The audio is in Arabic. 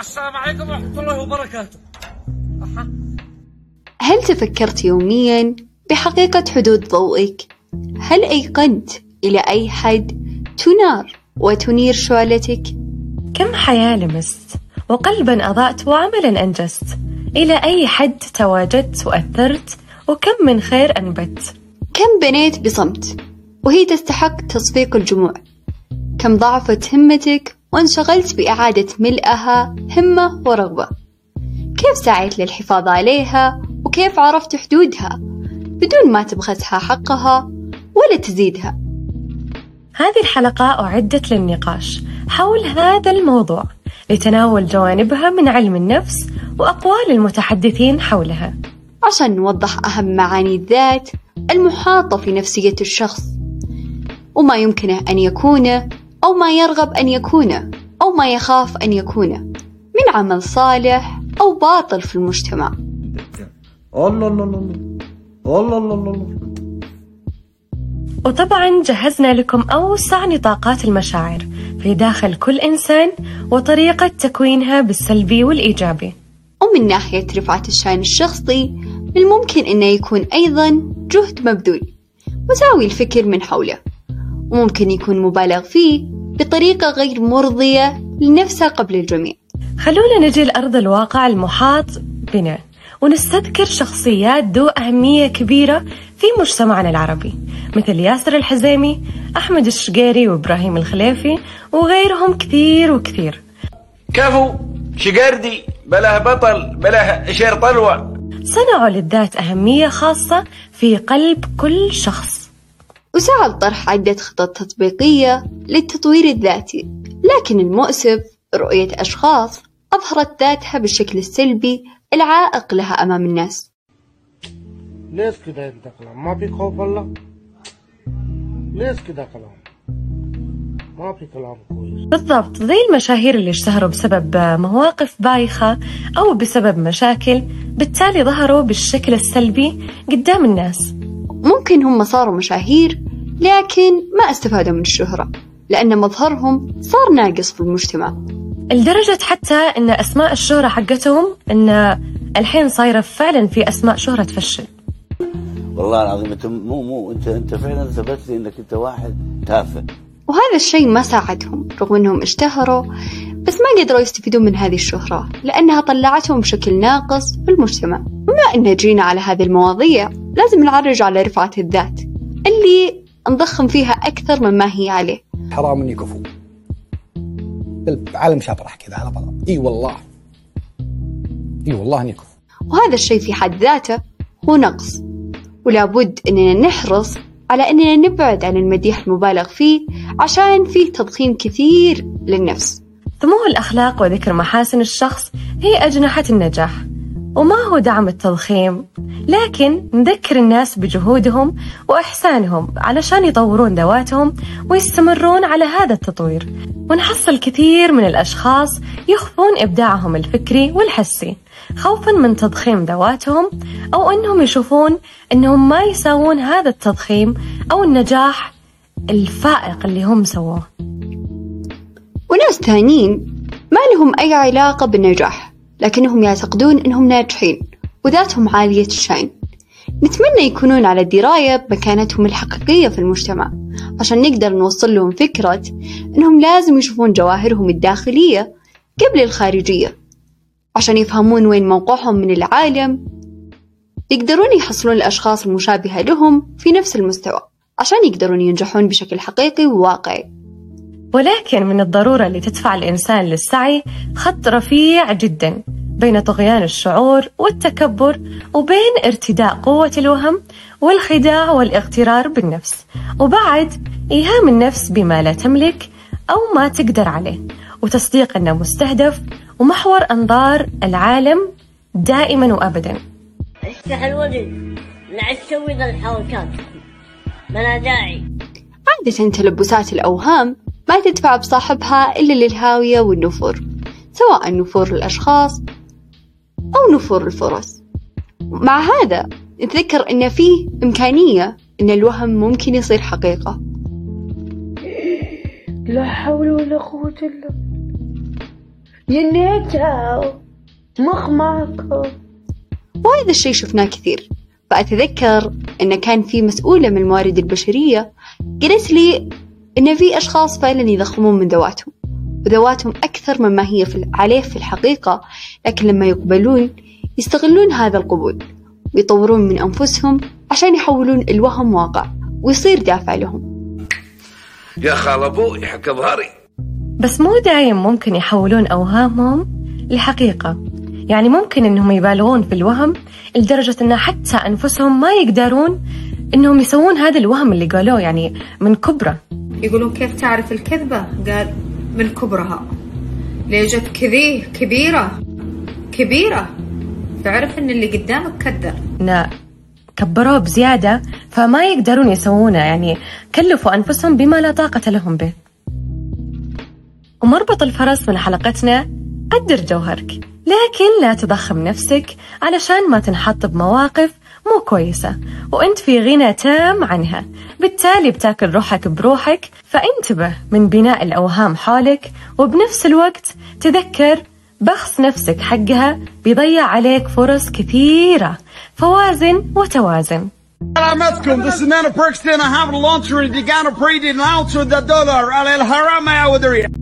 السلام عليكم ورحمة الله وبركاته أحا. هل تفكرت يوميا بحقيقة حدود ضوئك؟ هل أيقنت إلى أي حد تنار وتنير شعلتك؟ كم حياة لمست وقلبا أضأت وعملا أنجزت إلى أي حد تواجدت وأثرت وكم من خير أنبت كم بنيت بصمت وهي تستحق تصفيق الجموع كم ضعفت همتك وانشغلت بإعادة ملئها همة ورغبة. كيف سعيت للحفاظ عليها؟ وكيف عرفت حدودها؟ بدون ما تبخسها حقها ولا تزيدها. هذه الحلقة أعدت للنقاش حول هذا الموضوع لتناول جوانبها من علم النفس وأقوال المتحدثين حولها. عشان نوضح أهم معاني الذات المحاطة في نفسية الشخص وما يمكنه أن يكون أو ما يرغب أن يكون أو ما يخاف أن يكون. من عمل صالح أو باطل في المجتمع. الله الله الله الله الله الله الله وطبعا جهزنا لكم أوسع نطاقات المشاعر في داخل كل إنسان وطريقة تكوينها بالسلبي والإيجابي. ومن ناحية رفعة الشأن الشخصي من الممكن أنه يكون أيضا جهد مبذول وزاوي الفكر من حوله. وممكن يكون مبالغ فيه بطريقة غير مرضية لنفسه قبل الجميع. خلونا نجي لأرض الواقع المحاط بنا ونستذكر شخصيات ذو أهمية كبيرة في مجتمعنا العربي مثل ياسر الحزيمي أحمد الشقيري وإبراهيم الخليفي وغيرهم كثير وكثير. كفو شقردي بله بطل بله شير طلوة. صنعوا للذات أهمية خاصة في قلب كل شخص. وسعى لطرح عدة خطط تطبيقية للتطوير الذاتي لكن المؤسف رؤية أشخاص أظهرت ذاتها بالشكل السلبي العائق لها أمام الناس. ليش كده أنت كلام؟ ما في خوف الله ليش كده كلام؟ ما في كلام كويس. بالضبط زي المشاهير اللي اشتهروا بسبب مواقف بايخة أو بسبب مشاكل بالتالي ظهروا بالشكل السلبي قدام الناس. ممكن هم صاروا مشاهير لكن ما استفادوا من الشهرة لأن مظهرهم صار ناقص في المجتمع. لدرجة حتى أن أسماء الشهرة حقتهم أن الحين صايرة فعلا في أسماء شهرة تفشل والله العظيم أنت مو مو انت أنت فعلا ثبت لي إنك أنت واحد تافه. وهذا الشيء ما ساعدهم رغم أنهم اشتهروا بس ما قدروا يستفيدون من هذه الشهرة لأنها طلعتهم بشكل ناقص في المجتمع. بما أن جينا على هذه المواضيع لازم نعرج على رفعة الذات اللي نضخم فيها أكثر مما هي عليه. حرام إني كفو. بالعالم شبرح كذا على بعض إي والله. إي والله إني كفو. وهذا الشيء في حد ذاته هو نقص. ولا بد أننا نحرص على أننا نبعد عن المديح المبالغ فيه عشان فيه تضخيم كثير للنفس. سمو الأخلاق وذكر محاسن الشخص هي أجنحة النجاح وما هو دعم التضخيم لكن نذكر الناس بجهودهم وإحسانهم علشان يطورون ذواتهم ويستمرون على هذا التطوير ونحصل كثير من الأشخاص يخفون إبداعهم الفكري والحسي خوفا من تضخيم ذواتهم أو أنهم يشوفون أنهم ما يساوون هذا التضخيم أو النجاح الفائق اللي هم سووه. وناس ثانيين ما لهم أي علاقة بالنجاح لكنهم يعتقدون أنهم ناجحين وذاتهم عالية الشأن. نتمنى يكونون على دراية بمكانتهم الحقيقية في المجتمع عشان نقدر نوصل لهم فكرة أنهم لازم يشوفون جواهرهم الداخلية قبل الخارجية عشان يفهمون وين موقعهم من العالم. يقدرون يحصلون الأشخاص المشابهة لهم في نفس المستوى عشان يقدرون ينجحون بشكل حقيقي وواقعي. ولكن من الضرورة اللي تدفع الإنسان للسعي خط رفيع جدا بين طغيان الشعور والتكبر وبين ارتداء قوة الوهم والخداع والاغترار بالنفس وبعد إيهام النفس بما لا تملك أو ما تقدر عليه وتصديق أنه مستهدف ومحور أنظار العالم دائما وأبدا. افتح الوجه لا تسوي ذا الحركات ما لا داعي. عادة تلبسات الأوهام ما تدفع بصاحبها إلا للهاوية والنفور سواء نفور الأشخاص أو نفور الفرص. مع هذا نتذكر أن فيه إمكانية أن الوهم ممكن يصير حقيقة. لا حول ولا قوة إلا ينيتها مخ معكم وهذا الشيء شفناه كثير فأتذكر أن كان في مسؤولة من الموارد البشرية قالت لي أن في أشخاص فعلا يضخمون من ذواتهم وذواتهم أكثر مما هي في عليه في الحقيقة لكن لما يقبلون يستغلون هذا القبول ويطورون من أنفسهم عشان يحولون الوهم واقع ويصير دافع لهم. يا خال أبوي يحك ظهري. بس مو دايم ممكن يحولون أوهامهم لحقيقة. يعني ممكن إنهم يبالغون في الوهم لدرجة إن حتى أنفسهم ما يقدرون إنهم يسوون هذا الوهم اللي قالوه يعني من كبرة. يقولون كيف تعرف الكذبة؟ قال من كبرها. ليجت كذي كبيرة؟ كبيرة. تعرف إن اللي قدامك كذاب إن كبروه بزيادة فما يقدرون يسوونه. يعني كلفوا أنفسهم بما لا طاقة لهم به. ومربط الفرس من حلقتنا قدر جوهرك. لكن لا تضخم نفسك علشان ما تنحط بمواقف مو كويسة وإنت في غنى تام عنها. بالتالي بتاكل روحك بروحك فانتبه من بناء الأوهام حولك وبنفس الوقت تذكر بخس نفسك حقها بيضيع عليك فرص كثيرة. فوازن وتوازن. سلامتكم this is Nana Brixton I have a the Ghana the dollar على يا